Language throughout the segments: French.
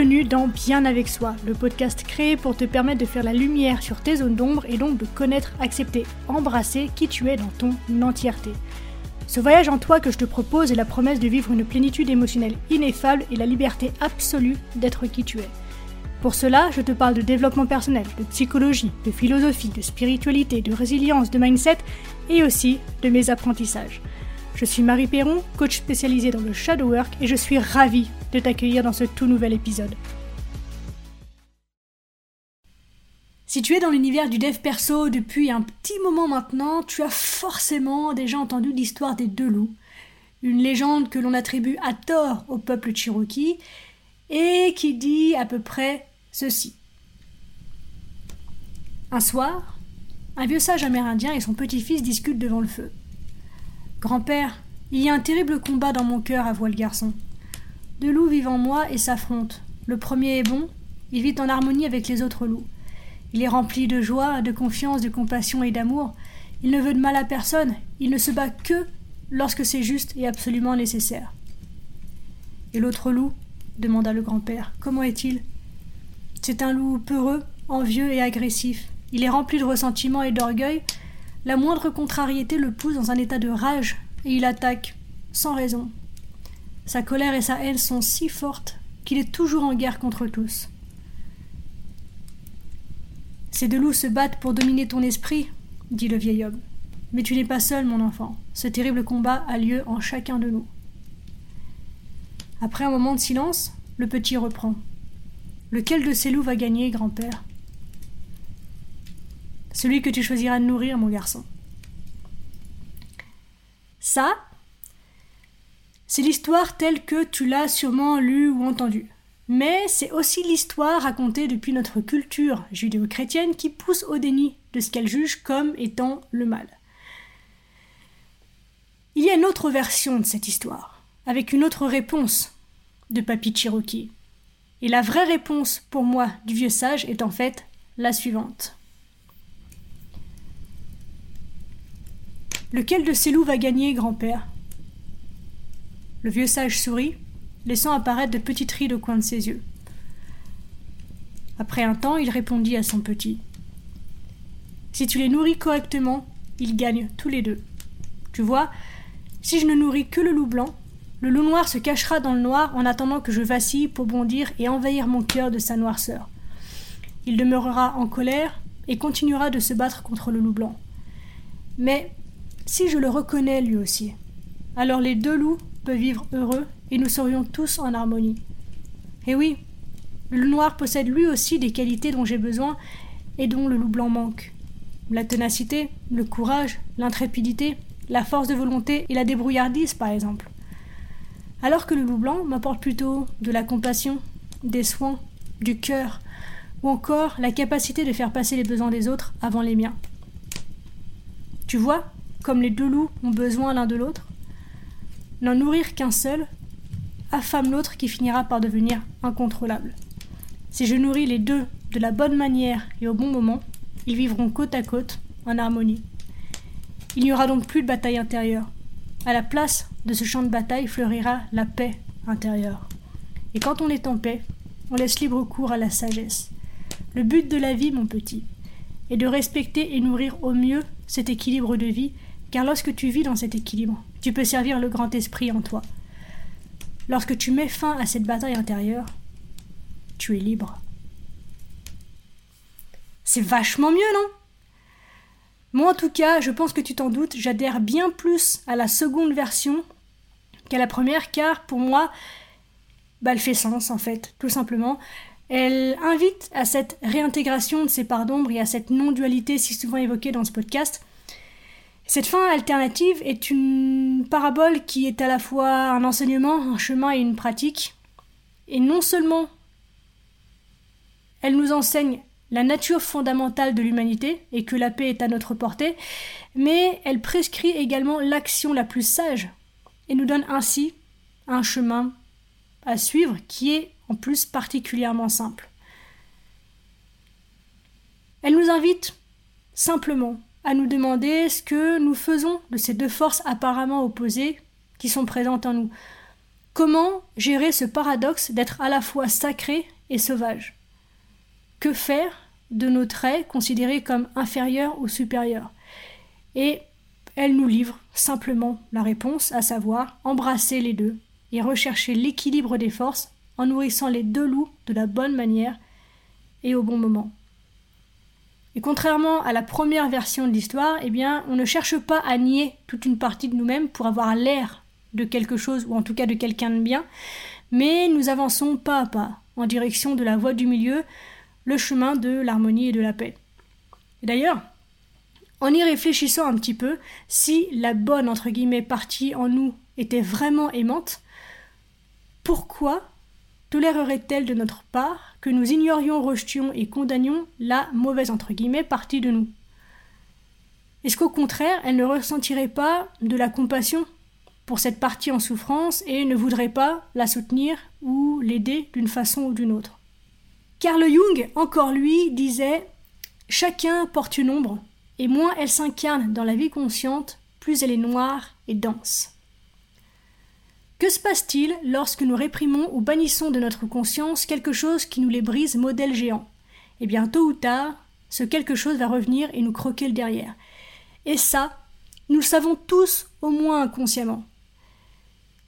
Bienvenue dans Bien avec soi, le podcast créé pour te permettre de faire la lumière sur tes zones d'ombre et donc de connaître, accepter, embrasser qui tu es dans ton entièreté. Ce voyage en toi que je te propose est la promesse de vivre une plénitude émotionnelle ineffable et la liberté absolue d'être qui tu es. Pour cela, je te parle de développement personnel, de psychologie, de philosophie, de spiritualité, de résilience, de mindset et aussi de mes apprentissages. Je suis Marie Perron, coach spécialisée dans le shadow work et je suis ravie de t'accueillir dans ce tout nouvel épisode. Si tu es dans l'univers du dev perso depuis un petit moment maintenant, tu as forcément déjà entendu l'histoire des deux loups, une légende que l'on attribue à tort au peuple cherokee et qui dit à peu près ceci. Un soir, un vieux sage amérindien et son petit-fils discutent devant le feu. Grand-père, il y a un terrible combat dans mon cœur, avoua le garçon. Deux loups vivent en moi et s'affrontent. Le premier est bon, il vit en harmonie avec les autres loups. Il est rempli de joie, de confiance, de compassion et d'amour. Il ne veut de mal à personne, il ne se bat que lorsque c'est juste et absolument nécessaire. Et l'autre loup demanda le grand-père. Comment est-il? C'est un loup peureux, envieux et agressif. Il est rempli de ressentiment et d'orgueil, la moindre contrariété le pousse dans un état de rage et il attaque, sans raison. Sa colère et sa haine sont si fortes qu'il est toujours en guerre contre tous. Ces deux loups se battent pour dominer ton esprit, dit le vieil homme. Mais tu n'es pas seul, mon enfant. Ce terrible combat a lieu en chacun de nous. Après un moment de silence, le petit reprend. Lequel de ces loups va gagner, grand-père? Celui que tu choisiras de nourrir, mon garçon. Ça, c'est l'histoire telle que tu l'as sûrement lue ou entendue. Mais c'est aussi l'histoire racontée depuis notre culture judéo-chrétienne qui pousse au déni de ce qu'elle juge comme étant le mal. Il y a une autre version de cette histoire, avec une autre réponse de Papy Cherokee. Et la vraie réponse pour moi du vieux sage est en fait la suivante. Lequel de ces loups va gagner, grand-père? Le vieux sage sourit, laissant apparaître de petites rides au coin de ses yeux. Après un temps, il répondit à son petit. Si tu les nourris correctement, ils gagnent tous les deux. Tu vois, si je ne nourris que le loup blanc, le loup noir se cachera dans le noir en attendant que je vacille pour bondir et envahir mon cœur de sa noirceur. Il demeurera en colère et continuera de se battre contre le loup blanc. Mais si je le reconnais lui aussi, alors les deux loups peuvent vivre heureux et nous serions tous en harmonie. Et oui, le loup noir possède lui aussi des qualités dont j'ai besoin et dont le loup blanc manque. La ténacité, le courage, l'intrépidité, la force de volonté et la débrouillardise, par exemple. Alors que le loup blanc m'apporte plutôt de la compassion, des soins, du cœur, ou encore la capacité de faire passer les besoins des autres avant les miens. Tu vois, comme les deux loups ont besoin l'un de l'autre, n'en nourrir qu'un seul affame l'autre qui finira par devenir incontrôlable. Si je nourris les deux de la bonne manière et au bon moment, ils vivront côte à côte, en harmonie. Il n'y aura donc plus de bataille intérieure. À la place de ce champ de bataille fleurira la paix intérieure. Et quand on est en paix, on laisse libre cours à la sagesse. Le but de la vie, mon petit, est de respecter et nourrir au mieux cet équilibre de vie car lorsque tu vis dans cet équilibre, tu peux servir le grand esprit en toi. Lorsque tu mets fin à cette bataille intérieure, tu es libre. C'est vachement mieux, non? Moi, en tout cas, je pense que tu t'en doutes, j'adhère bien plus à la seconde version qu'à la première, car pour moi, bah, elle fait sens, en fait, tout simplement. Elle invite à cette réintégration de ces parts d'ombre et à cette non-dualité si souvent évoquée dans ce podcast. Cette fin alternative est une parabole qui est à la fois un enseignement, un chemin et une pratique. Et non seulement elle nous enseigne la nature fondamentale de l'humanité et que la paix est à notre portée, mais elle prescrit également l'action la plus sage et nous donne ainsi un chemin à suivre qui est en plus particulièrement simple. Elle nous invite simplement à nous demander ce que nous faisons de ces deux forces apparemment opposées qui sont présentes en nous. Comment gérer ce paradoxe d'être à la fois sacré et sauvage? Que faire de nos traits considérés comme inférieurs ou supérieurs? Et elle nous livre simplement la réponse, à savoir embrasser les deux et rechercher l'équilibre des forces en nourrissant les deux loups de la bonne manière et au bon moment. Et contrairement à la première version de l'histoire, eh bien, on ne cherche pas à nier toute une partie de nous-mêmes pour avoir l'air de quelque chose ou en tout cas de quelqu'un de bien, mais nous avançons pas à pas en direction de la voie du milieu, le chemin de l'harmonie et de la paix. D'ailleurs, en y réfléchissant un petit peu, si la bonne entre guillemets partie en nous était vraiment aimante, pourquoi tolérerait-elle de notre part que nous ignorions, rejetions et condamnions la mauvaise entre guillemets partie de nous? Est-ce qu'au contraire, elle ne ressentirait pas de la compassion pour cette partie en souffrance et ne voudrait pas la soutenir ou l'aider d'une façon ou d'une autre? Carl Jung, encore lui, disait Chacun porte une ombre, et moins elle s'incarne dans la vie consciente, plus elle est noire et dense. Que se passe-t-il lorsque nous réprimons ou bannissons de notre conscience quelque chose qui nous les brise modèle géant? Eh bien, tôt ou tard, ce quelque chose va revenir et nous croquer le derrière. Et ça, nous le savons tous au moins inconsciemment.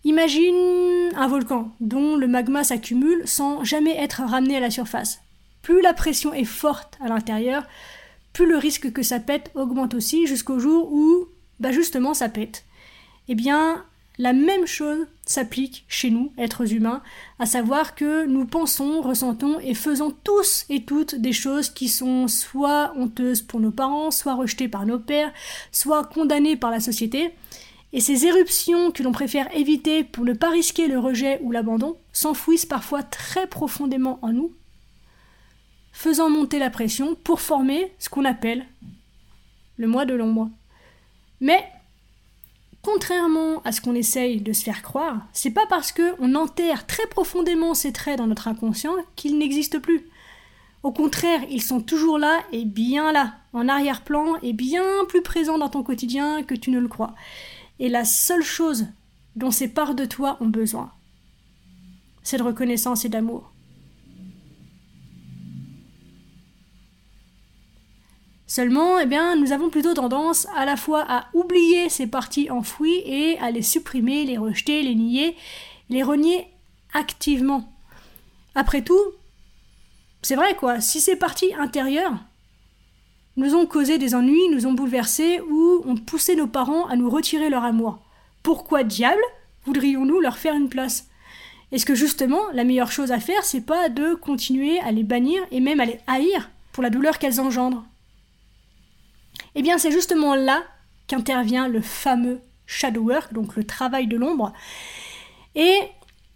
Imagine un volcan dont le magma s'accumule sans jamais être ramené à la surface. Plus la pression est forte à l'intérieur, plus le risque que ça pète augmente aussi jusqu'au jour où, bah justement, ça pète. Eh bien, la même chose s'applique chez nous, êtres humains, à savoir que nous pensons, ressentons et faisons tous et toutes des choses qui sont soit honteuses pour nos parents, soit rejetées par nos pères, soit condamnées par la société. Et ces éruptions que l'on préfère éviter pour ne pas risquer le rejet ou l'abandon s'enfouissent parfois très profondément en nous, faisant monter la pression pour former ce qu'on appelle le moi de l'ombre. Mais Contrairement à ce qu'on essaye de se faire croire, c'est pas parce qu'on enterre très profondément ces traits dans notre inconscient qu'ils n'existent plus. Au contraire, ils sont toujours là et bien là, en arrière-plan et bien plus présents dans ton quotidien que tu ne le crois. Et la seule chose dont ces parts de toi ont besoin, c'est de reconnaissance et d'amour. Seulement, eh bien, nous avons plutôt tendance à la fois à oublier ces parties enfouies et à les supprimer, les rejeter, les nier, les renier activement. Après tout, c'est vrai quoi, si ces parties intérieures nous ont causé des ennuis, nous ont bouleversés ou ont poussé nos parents à nous retirer leur amour, pourquoi diable voudrions-nous leur faire une place? Est-ce que justement la meilleure chose à faire, c'est pas de continuer à les bannir et même à les haïr pour la douleur qu'elles engendrent? Eh bien, c'est justement là qu'intervient le fameux shadow work, donc le travail de l'ombre. Et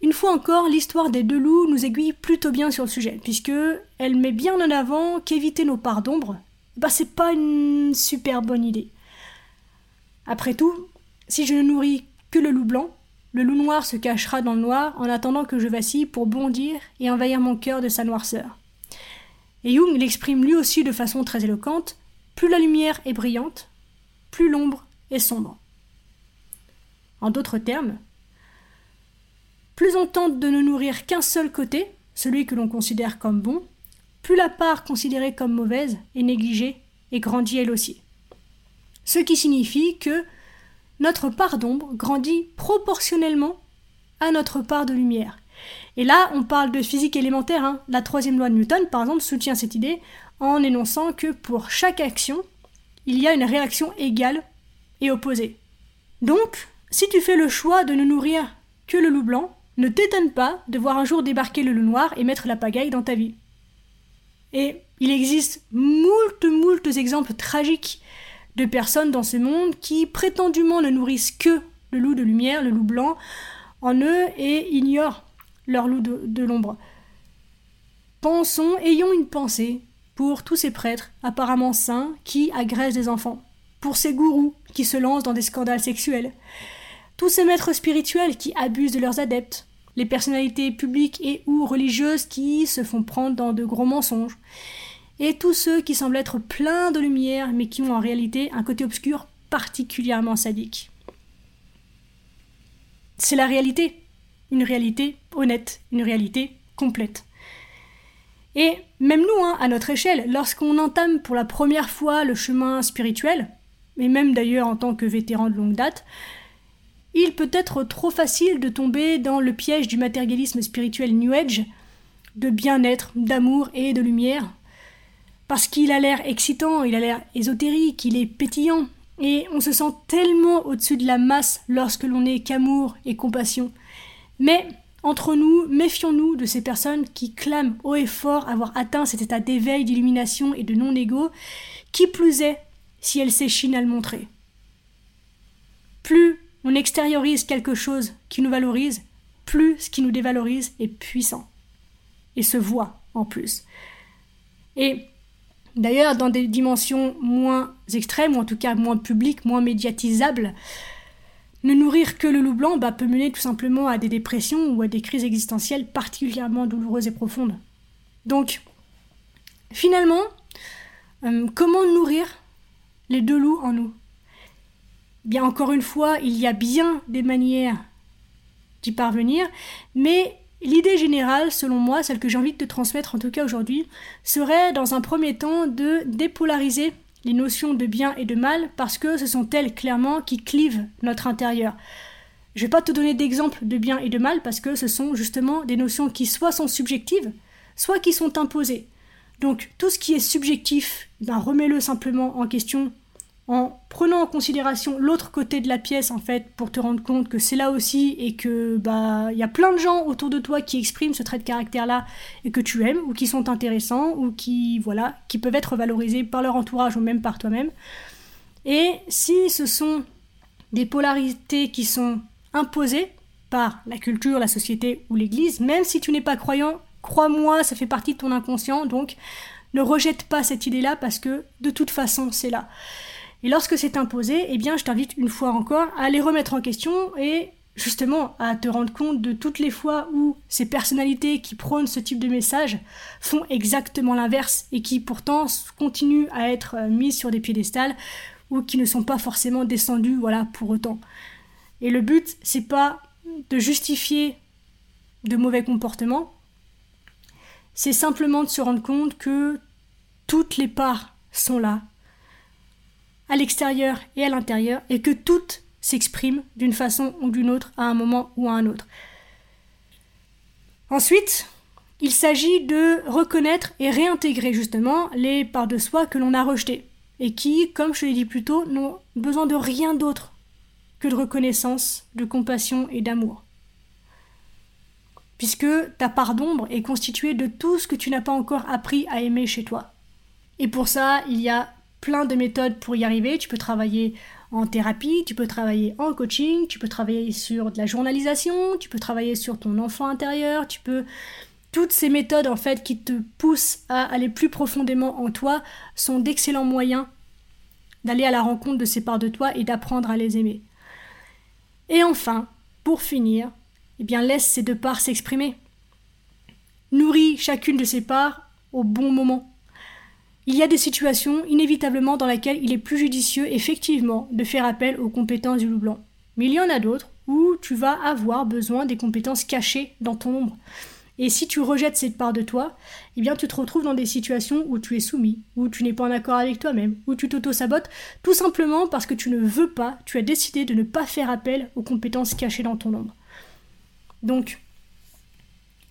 une fois encore, l'histoire des deux loups nous aiguille plutôt bien sur le sujet, puisque elle met bien en avant qu'éviter nos parts d'ombre, bah c'est pas une super bonne idée. Après tout, si je ne nourris que le loup blanc, le loup noir se cachera dans le noir en attendant que je vacille pour bondir et envahir mon cœur de sa noirceur. Et Jung l'exprime lui aussi de façon très éloquente plus la lumière est brillante, plus l'ombre est sombre. En d'autres termes, plus on tente de ne nourrir qu'un seul côté, celui que l'on considère comme bon, plus la part considérée comme mauvaise est négligée et grandit elle aussi. Ce qui signifie que notre part d'ombre grandit proportionnellement à notre part de lumière. Et là, on parle de physique élémentaire. Hein. La troisième loi de Newton, par exemple, soutient cette idée en énonçant que pour chaque action, il y a une réaction égale et opposée. Donc, si tu fais le choix de ne nourrir que le loup blanc, ne t'étonne pas de voir un jour débarquer le loup noir et mettre la pagaille dans ta vie. Et il existe moult, moult exemples tragiques de personnes dans ce monde qui prétendument ne nourrissent que le loup de lumière, le loup blanc, en eux et ignorent leur loup de, de l'ombre. Pensons, ayons une pensée pour tous ces prêtres apparemment saints qui agressent des enfants, pour ces gourous qui se lancent dans des scandales sexuels, tous ces maîtres spirituels qui abusent de leurs adeptes, les personnalités publiques et ou religieuses qui se font prendre dans de gros mensonges, et tous ceux qui semblent être pleins de lumière mais qui ont en réalité un côté obscur particulièrement sadique. C'est la réalité. une réalité honnête, une réalité complète. Et même nous, hein, à notre échelle, lorsqu'on entame pour la première fois le chemin spirituel, et même d'ailleurs en tant que vétéran de longue date, il peut être trop facile de tomber dans le piège du matérialisme spirituel New Age, de bien-être, d'amour et de lumière, parce qu'il a l'air excitant, il a l'air ésotérique, il est pétillant, et on se sent tellement au-dessus de la masse lorsque l'on n'est qu'amour et compassion. Mais entre nous, méfions-nous de ces personnes qui clament haut et fort avoir atteint cet état d'éveil, d'illumination et de non-ego, qui plus est si elles s'échinent à le montrer. Plus on extériorise quelque chose qui nous valorise, plus ce qui nous dévalorise est puissant. Et se voit en plus. Et d'ailleurs, dans des dimensions moins extrêmes, ou en tout cas moins publiques, moins médiatisables, ne nourrir que le loup blanc bah, peut mener tout simplement à des dépressions ou à des crises existentielles particulièrement douloureuses et profondes. Donc, finalement, euh, comment nourrir les deux loups en nous? Bien encore une fois, il y a bien des manières d'y parvenir, mais l'idée générale, selon moi, celle que j'ai envie de te transmettre en tout cas aujourd'hui, serait dans un premier temps de dépolariser les notions de bien et de mal parce que ce sont elles clairement qui clivent notre intérieur. Je ne vais pas te donner d'exemples de bien et de mal parce que ce sont justement des notions qui soit sont subjectives, soit qui sont imposées. Donc tout ce qui est subjectif, ben remets-le simplement en question en prenant en considération l'autre côté de la pièce en fait pour te rendre compte que c'est là aussi et que bah il y a plein de gens autour de toi qui expriment ce trait de caractère là et que tu aimes ou qui sont intéressants ou qui voilà qui peuvent être valorisés par leur entourage ou même par toi-même et si ce sont des polarités qui sont imposées par la culture, la société ou l'église, même si tu n'es pas croyant, crois-moi, ça fait partie de ton inconscient, donc ne rejette pas cette idée-là parce que de toute façon c'est là. Et lorsque c'est imposé, eh je t'invite une fois encore à les remettre en question et justement à te rendre compte de toutes les fois où ces personnalités qui prônent ce type de message font exactement l'inverse et qui pourtant continuent à être euh, mises sur des piédestals ou qui ne sont pas forcément descendues voilà pour autant. Et le but c'est pas de justifier de mauvais comportements, c'est simplement de se rendre compte que toutes les parts sont là à l'extérieur et à l'intérieur, et que toutes s'expriment d'une façon ou d'une autre à un moment ou à un autre. Ensuite, il s'agit de reconnaître et réintégrer justement les parts de soi que l'on a rejetées, et qui, comme je l'ai dit plus tôt, n'ont besoin de rien d'autre que de reconnaissance, de compassion et d'amour. Puisque ta part d'ombre est constituée de tout ce que tu n'as pas encore appris à aimer chez toi. Et pour ça, il y a plein de méthodes pour y arriver. Tu peux travailler en thérapie, tu peux travailler en coaching, tu peux travailler sur de la journalisation, tu peux travailler sur ton enfant intérieur, tu peux toutes ces méthodes en fait qui te poussent à aller plus profondément en toi sont d'excellents moyens d'aller à la rencontre de ces parts de toi et d'apprendre à les aimer. Et enfin, pour finir, eh bien laisse ces deux parts s'exprimer. Nourris chacune de ces parts au bon moment. Il y a des situations inévitablement dans lesquelles il est plus judicieux effectivement de faire appel aux compétences du loup blanc. Mais il y en a d'autres où tu vas avoir besoin des compétences cachées dans ton ombre. Et si tu rejettes cette part de toi, eh bien tu te retrouves dans des situations où tu es soumis, où tu n'es pas en accord avec toi-même, où tu t'auto-sabotes, tout simplement parce que tu ne veux pas, tu as décidé de ne pas faire appel aux compétences cachées dans ton ombre. Donc,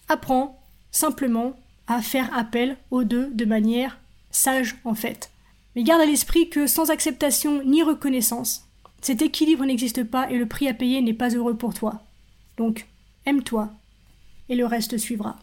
apprends simplement à faire appel aux deux de manière sage en fait. Mais garde à l'esprit que sans acceptation ni reconnaissance, cet équilibre n'existe pas et le prix à payer n'est pas heureux pour toi. Donc, aime-toi et le reste suivra.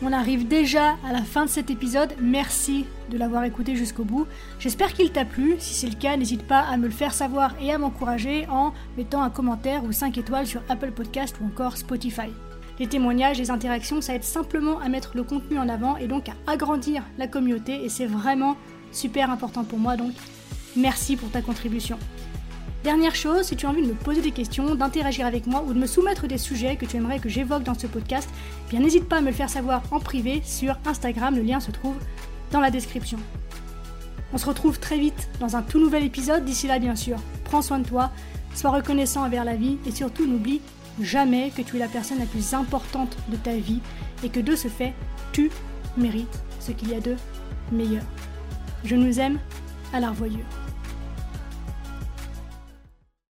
On arrive déjà à la fin de cet épisode. Merci de l'avoir écouté jusqu'au bout. J'espère qu'il t'a plu. Si c'est le cas, n'hésite pas à me le faire savoir et à m'encourager en mettant un commentaire ou 5 étoiles sur Apple Podcast ou encore Spotify. Les témoignages, les interactions, ça aide simplement à mettre le contenu en avant et donc à agrandir la communauté et c'est vraiment super important pour moi donc merci pour ta contribution. Dernière chose, si tu as envie de me poser des questions, d'interagir avec moi ou de me soumettre des sujets que tu aimerais que j'évoque dans ce podcast, eh bien n'hésite pas à me le faire savoir en privé sur Instagram, le lien se trouve dans la description. On se retrouve très vite dans un tout nouvel épisode, d'ici là bien sûr, prends soin de toi, Sois reconnaissant envers la vie et surtout n'oublie jamais que tu es la personne la plus importante de ta vie et que de ce fait, tu mérites ce qu'il y a de meilleur. Je nous aime à la.